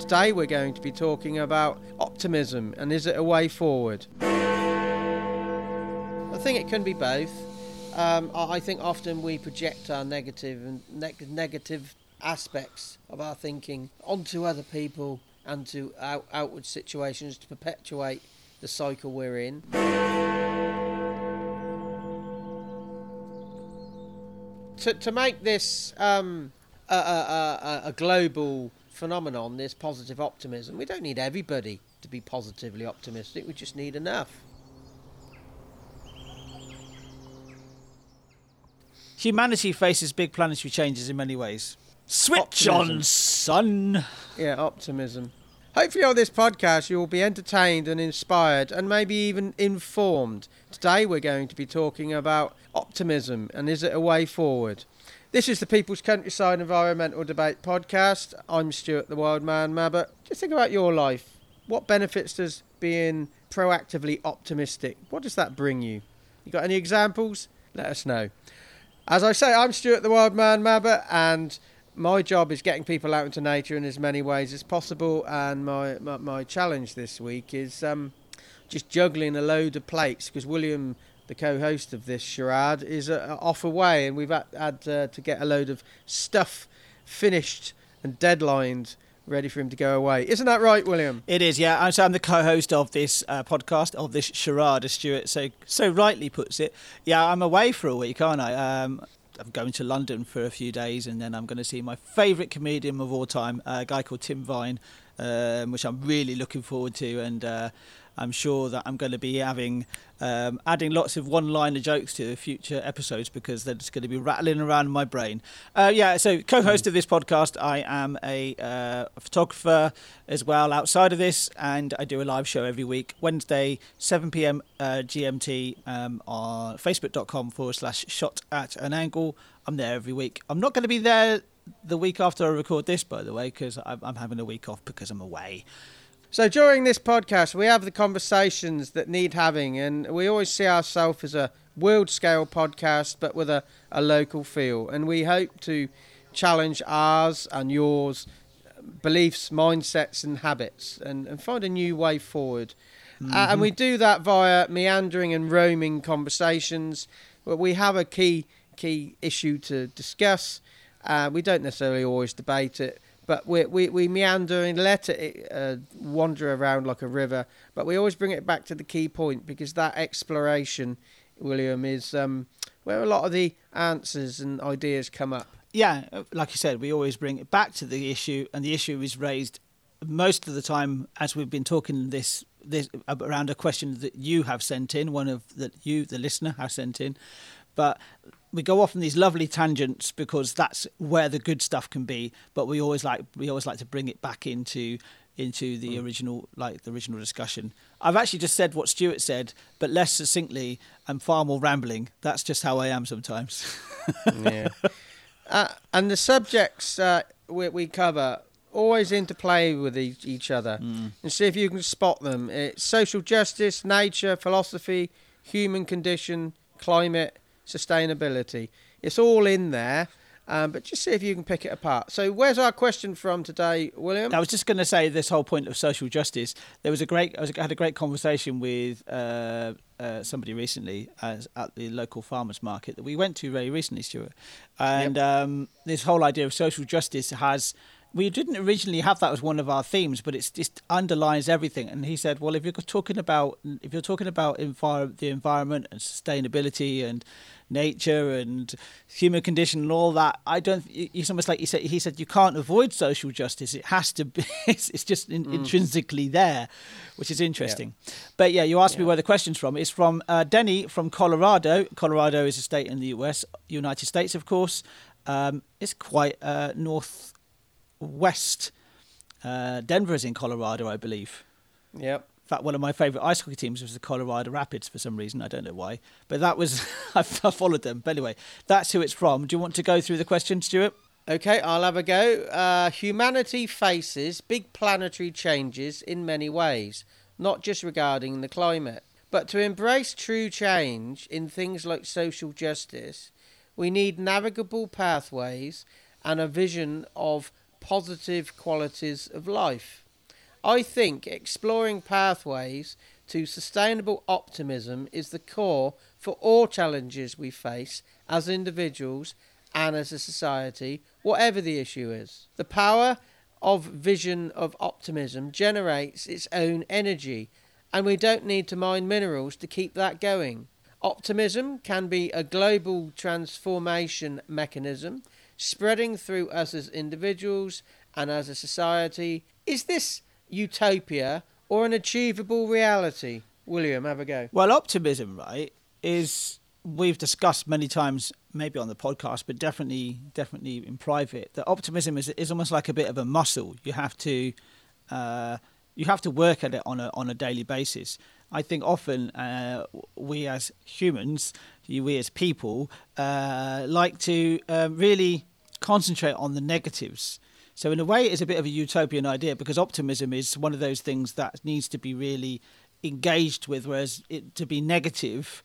Today we're going to be talking about optimism and is it a way forward? I think it can be both. Um, I think often we project our negative and neg- negative aspects of our thinking onto other people and to out- outward situations to perpetuate the cycle we're in. To, to make this um, a, a, a, a global phenomenon, this positive optimism, we don't need everybody to be positively optimistic, we just need enough. Humanity faces big planetary changes in many ways. Switch Optimism. on, son. Yeah, optimism. Hopefully, on this podcast, you will be entertained and inspired and maybe even informed. Today, we're going to be talking about optimism and is it a way forward? This is the People's Countryside Environmental Debate podcast. I'm Stuart the Wild Man Mabbott. Just think about your life. What benefits does being proactively optimistic? What does that bring you? You got any examples? Let us know. As I say, I'm Stuart the Wild Man Mabbott, and my job is getting people out into nature in as many ways as possible. And my, my, my challenge this week is um, just juggling a load of plates because William, the co host of this charade, is uh, off away, and we've had, had uh, to get a load of stuff finished and deadlined ready for him to go away. Isn't that right, William? It is, yeah. I'm, so I'm the co-host of this uh, podcast of this charade, as Stuart so so rightly puts it. Yeah, I'm away for a week, aren't I? Um, I'm going to London for a few days, and then I'm going to see my favourite comedian of all time, a guy called Tim Vine, um, which I'm really looking forward to, and uh, I'm sure that I'm going to be having um, adding lots of one-liner jokes to the future episodes because they're just going to be rattling around my brain. Uh, yeah, so co-host of this podcast, I am a uh, photographer as well outside of this, and I do a live show every week, Wednesday, 7 p.m. Uh, GMT um, on Facebook.com forward slash Shot at an Angle. I'm there every week. I'm not going to be there the week after I record this, by the way, because I'm having a week off because I'm away. So during this podcast, we have the conversations that need having, and we always see ourselves as a world scale podcast, but with a, a local feel. And we hope to challenge ours and yours beliefs, mindsets, and habits, and, and find a new way forward. Uh, and we do that via meandering and roaming conversations. But we have a key key issue to discuss. Uh, we don't necessarily always debate it, but we we, we meander and let it uh, wander around like a river. But we always bring it back to the key point because that exploration, William, is um, where a lot of the answers and ideas come up. yeah, uh, like you said, we always bring it back to the issue, and the issue is raised most of the time as we've been talking this this around a question that you have sent in, one of that you, the listener, have sent in. But we go off on these lovely tangents because that's where the good stuff can be. But we always like we always like to bring it back into into the original like the original discussion. I've actually just said what Stuart said, but less succinctly and far more rambling. That's just how I am sometimes. yeah. Uh, and the subjects uh, we, we cover always interplay with each, each other and see if you can spot them. It's social justice, nature, philosophy, human condition, climate, sustainability. It's all in there, um, but just see if you can pick it apart. So, where's our question from today, William? I was just going to say this whole point of social justice. There was a great, I, was, I had a great conversation with uh, uh, somebody recently as, at the local farmers market that we went to very recently, Stuart. And um, this whole idea of social justice has. We didn't originally have that as one of our themes, but it just underlies everything. And he said, "Well, if you're talking about if you're talking about envir- the environment and sustainability and nature and human condition and all that. I don't. It's almost like he said. He said you can't avoid social justice. It has to be. It's, it's just in, intrinsically there, which is interesting. But yeah, you asked me where the question's from. It's from uh, Denny from Colorado. Colorado is a state in the U.S., United States, of course. Um, it's quite uh, northwest. Uh, Denver is in Colorado, I believe. Yep. In fact, one of my favourite ice hockey teams was the Colorado Rapids for some reason. I don't know why, but that was I followed them. But anyway, that's who it's from. Do you want to go through the question, Stuart? Okay, I'll have a go. Uh, humanity faces big planetary changes in many ways, not just regarding the climate. But to embrace true change in things like social justice, we need navigable pathways and a vision of positive qualities of life. I think exploring pathways to sustainable optimism is the core for all challenges we face as individuals and as a society, whatever the issue is. The power of vision of optimism generates its own energy, and we don't need to mine minerals to keep that going. Optimism can be a global transformation mechanism spreading through us as individuals and as a society. Is this utopia or an achievable reality? William, have a go. Well, optimism, right, is we've discussed many times, maybe on the podcast, but definitely, definitely in private, that optimism is is almost like a bit of a muscle. You have to, uh, you have to work at it on a on a daily basis. I think often uh, we as humans, we as people, uh, like to um, really concentrate on the negatives. So in a way, it's a bit of a utopian idea because optimism is one of those things that needs to be really engaged with, whereas it, to be negative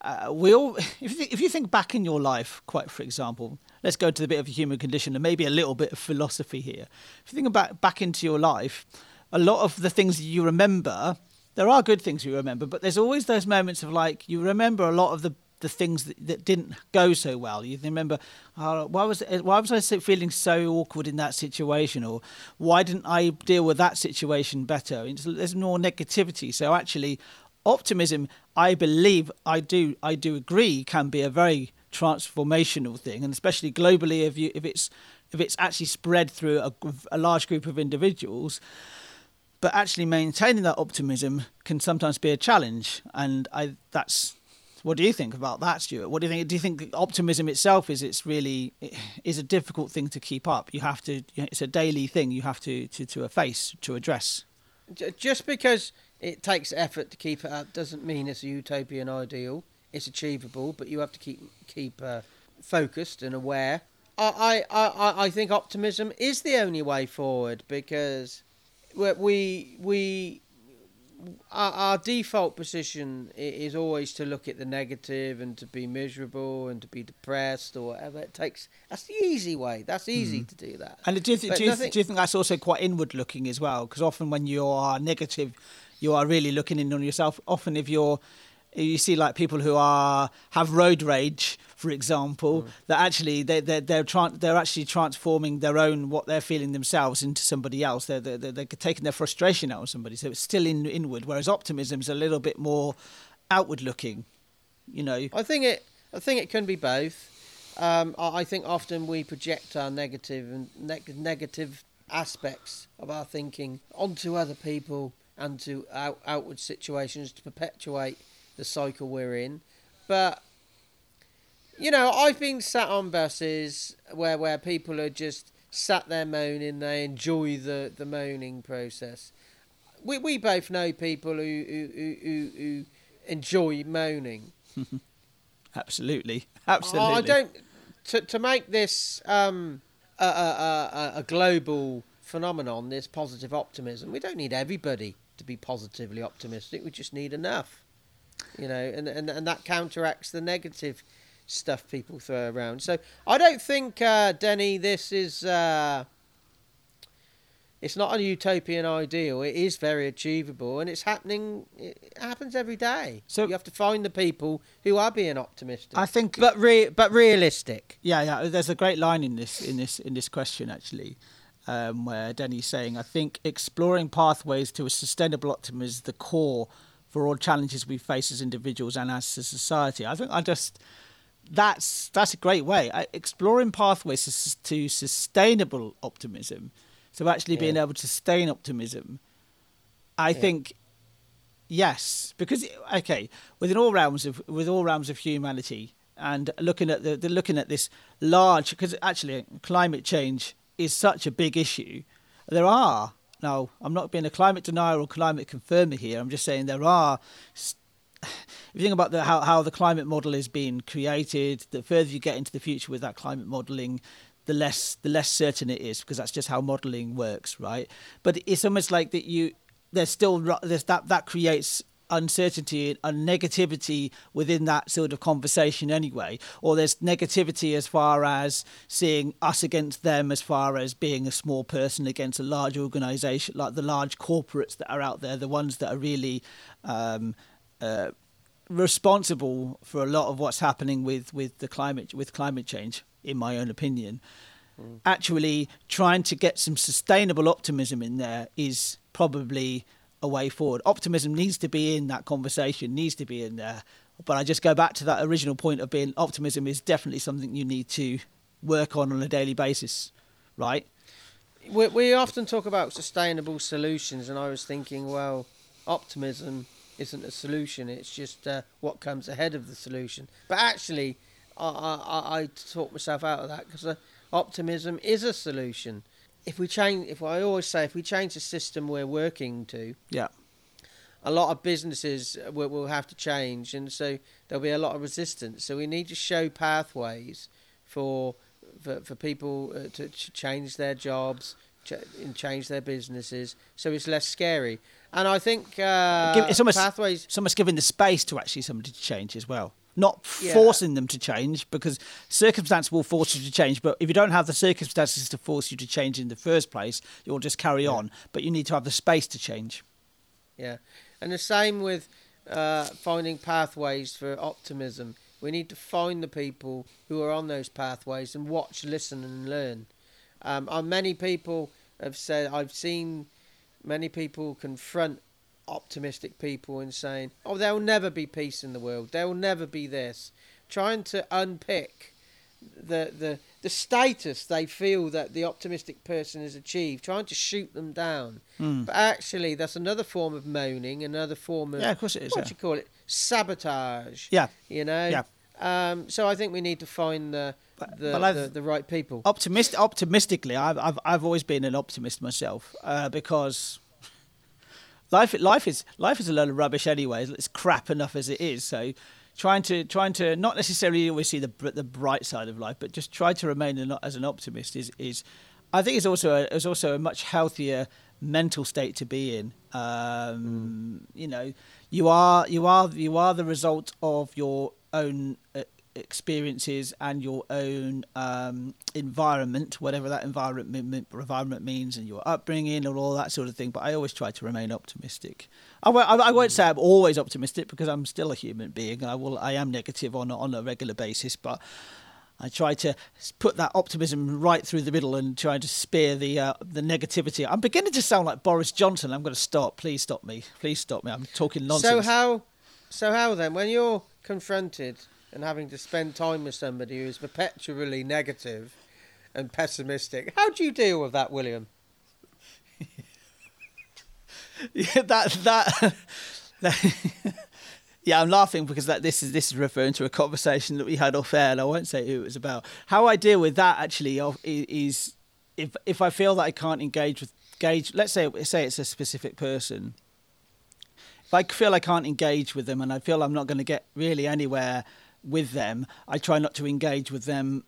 uh, we all, if you, if you think back in your life, quite for example, let's go to the bit of the human condition and maybe a little bit of philosophy here. If you think about back into your life, a lot of the things you remember, there are good things you remember, but there's always those moments of like you remember a lot of the the things that, that didn't go so well. You remember, oh, why was uh, why was I feeling so awkward in that situation, or why didn't I deal with that situation better? There's more negativity. So actually, optimism, I believe, I do, I do agree, can be a very transformational thing, and especially globally, if you if it's if it's actually spread through a, a large group of individuals. But actually maintaining that optimism can sometimes be a challenge, and I that's what do you think about that, Stuart? What do you think? Do you think optimism itself is it's really is a difficult thing to keep up? You have to. It's a daily thing. You have to to to face to address. Just because it takes effort to keep it up doesn't mean it's a utopian ideal. It's achievable, but you have to keep keep uh, focused and aware. I, I, I, I think optimism is the only way forward because we we our, our default position is always to look at the negative and to be miserable and to be depressed or whatever. It takes that's the easy way. That's easy mm. to do that. And do you, th- do, you th- do you think that's also quite inward looking as well? Because often when you are negative, you are really looking in on yourself. Often, if you're you see like people who are have road rage, for example, mm. that actually they they're they're, tra- they're actually transforming their own what they're feeling themselves into somebody else. They're they're, they're taking their frustration out on somebody. So it's still in inward. Whereas optimism is a little bit more outward looking. You know. I think it. I think it can be both. Um, I think often we project our negative and neg- negative aspects of our thinking onto other people and to out, outward situations to perpetuate the cycle we're in. But you know, I've been sat on buses where where people are just sat there moaning. They enjoy the the moaning process. We we both know people who who who, who enjoy moaning. absolutely, absolutely. I don't to to make this um a, a, a, a global phenomenon. This positive optimism. We don't need everybody to be positively optimistic. We just need enough, you know, and and, and that counteracts the negative stuff people throw around. So I don't think, uh, Denny, this is. Uh, it's not a utopian ideal. It is very achievable, and it's happening. It happens every day. So you have to find the people who are being optimistic. I think, but re- but realistic. Yeah, yeah. There's a great line in this in this in this question actually um, where Denny's saying, I think exploring pathways to a sustainable optimism is the core for all challenges we face as individuals and as a society. I think I just that's that's a great way. Exploring pathways to, sustainable optimism, so actually yeah. being able to sustain optimism, I yeah. think yes, because okay, within all realms of with all realms of humanity, and looking at the, the looking at this large because actually climate change is such a big issue. There are now. I'm not being a climate denier or climate confirmer here. I'm just saying there are. If you think about the, how how the climate model is being created, the further you get into the future with that climate modelling, the less the less certain it is because that's just how modelling works, right? But it's almost like that you there's still there's that that creates uncertainty and negativity within that sort of conversation anyway or there's negativity as far as seeing us against them as far as being a small person against a large organization like the large corporates that are out there the ones that are really um, uh, responsible for a lot of what's happening with, with the climate with climate change in my own opinion mm. actually trying to get some sustainable optimism in there is probably a way forward. Optimism needs to be in that conversation, needs to be in there. But I just go back to that original point of being optimism is definitely something you need to work on on a daily basis, right? We, we often talk about sustainable solutions, and I was thinking, well, optimism isn't a solution; it's just uh, what comes ahead of the solution. But actually, I I, I talk myself out of that because uh, optimism is a solution if we change, if I always say, if we change the system we're working to, yeah, a lot of businesses will, will have to change, and so there'll be a lot of resistance. So we need to show pathways for for, for people uh, to, to change their jobs, ch- and change their businesses, so it's less scary. And I think uh, it's almost pathways. It's almost giving the space to actually somebody to change as well not yeah. forcing them to change because circumstance will force you to change. But if you don't have the circumstances to force you to change in the first place, you'll just carry yeah. on. But you need to have the space to change. Yeah, and the same with uh, finding pathways for optimism. We need to find the people who are on those pathways and watch, listen, and learn. Um, and many people have said I've seen many people confront optimistic people and saying, "Oh, there'll never be peace in the world. There will never be this." Trying to unpick the the the status they feel that the optimistic person has achieved, trying to shoot them down. Mm. But actually, that's another form of moaning, another form of yeah, of course it is. What yeah. do you call it? Sabotage. Yeah, you know. Yeah. Um, so I think we need to find the the, the, the, right people. Optimist, optimistically, I've, I've I've always been an optimist myself uh, because life life is life is a load of rubbish anyway. It's crap enough as it is. So trying to trying to not necessarily always see the the bright side of life, but just try to remain an, as an optimist is is I think is also a, is also a much healthier mental state to be in. Um, mm. You know, you are you are you are the result of your own uh, experiences and your own um, environment, whatever that environment environment means, and your upbringing and all that sort of thing. But I always try to remain optimistic. I, I, I won't say I'm always optimistic because I'm still a human being. I will I am negative on on a regular basis, but. I try to put that optimism right through the middle and try to spear the uh, the negativity. I'm beginning to sound like Boris Johnson. I'm going to stop. Please stop me. Please stop me. I'm talking nonsense. So how, so how then, when you're confronted and having to spend time with somebody who's perpetually negative and pessimistic. How do you deal with that, William? yeah, that that. that yeah, I'm laughing because that this is this is referring to a conversation that we had off air, and I won't say who it was about. How I deal with that actually is if if I feel that I can't engage with engage. Let's say say it's a specific person. If I feel I can't engage with them, and I feel I'm not going to get really anywhere with them, I try not to engage with them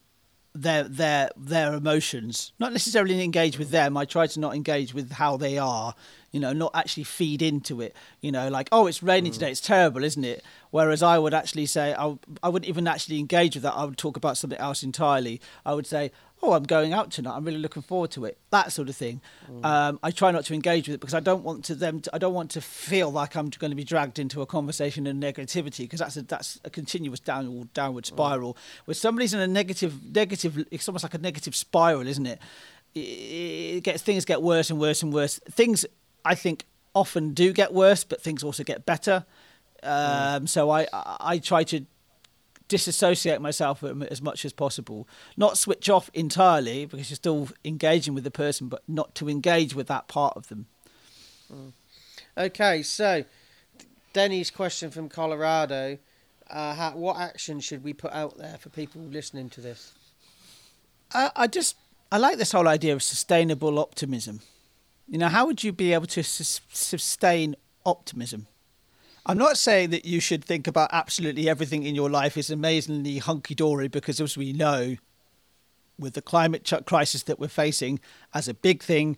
their their their emotions. Not necessarily engage with them. I try to not engage with how they are. You know, not actually feed into it. You know, like oh, it's raining mm. today. It's terrible, isn't it? Whereas I would actually say I, I wouldn't even actually engage with that. I would talk about something else entirely. I would say, oh, I'm going out tonight. I'm really looking forward to it. That sort of thing. Mm. Um, I try not to engage with it because I don't want to them. To, I don't want to feel like I'm going to be dragged into a conversation and negativity because that's a that's a continuous downward downward mm. spiral. Mm. Where somebody's in a negative negative, it's almost like a negative spiral, isn't it? It, it gets things get worse and worse and worse. Things I think often do get worse, but things also get better. Mm. Um, mm. So I I try to disassociate myself as much as possible. Not switch off entirely because you're still engaging with the person, but not to engage with that part of them. Mm. Okay, so Denny's question from Colorado: uh, how, What action should we put out there for people listening to this? I, I just I like this whole idea of sustainable optimism. You know, how would you be able to su- sustain optimism? I'm not saying that you should think about absolutely everything in your life is amazingly hunky dory because, as we know, with the climate crisis that we're facing as a big thing,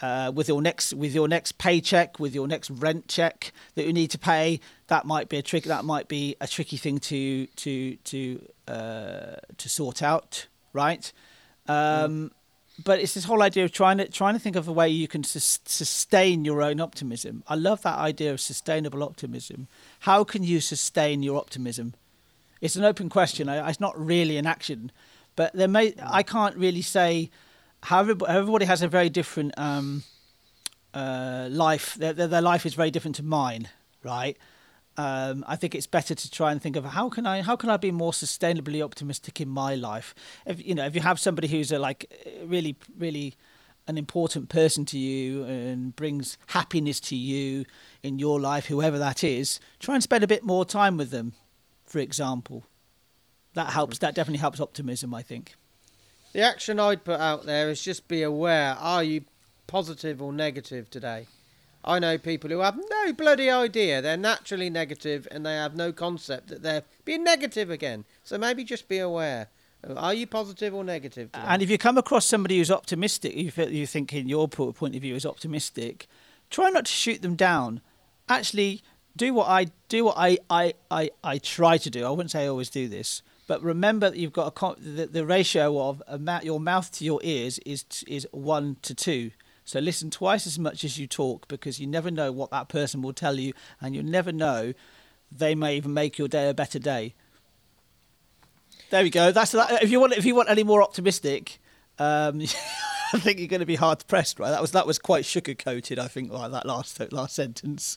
uh, with your next with your next paycheck, with your next rent check that you need to pay. That might be a trick. That might be a tricky thing to to to uh, to sort out, right? Um, mm. But it's this whole idea of trying to trying to think of a way you can sus- sustain your own optimism. I love that idea of sustainable optimism. How can you sustain your optimism? It's an open question. It's not really an action, but there may I can't really say how everybody, everybody has a very different um, uh, life. Their, their, their, life is very different to mine, right? Um, I think it's better to try and think of how can I how can I be more sustainably optimistic in my life. If you know, if you have somebody who's a, like really really an important person to you and brings happiness to you in your life, whoever that is, try and spend a bit more time with them. For example, that helps. That definitely helps optimism. I think. The action I'd put out there is just be aware are you positive or negative today? I know people who have no bloody idea. They're naturally negative and they have no concept that they're being negative again. So maybe just be aware. Are you positive or negative? Today? And if you come across somebody who's optimistic, you, you think in your point of view is optimistic, try not to shoot them down. Actually, do what I do. What I I, I, I try to do. I wouldn't say I always do this but remember that you've got a the, the ratio of ma- your mouth to your ears is is one to two. So listen twice as much as you talk because you never know what that person will tell you, and you never know they may even make your day a better day. There we go. That's that. If you want, if you want any more optimistic, um, I think you're going to be hard pressed, right? That was that was quite sugar coated. I think like that last last sentence.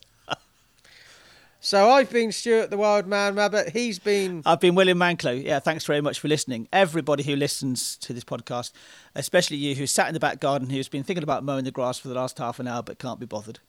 So I've been Stuart the Wild Man Mabbott. He's been. I've been William Manclow. Yeah, thanks very much for listening. Everybody who listens to this podcast, especially you who sat in the back garden who's been thinking about mowing the grass for the last half an hour but can't be bothered.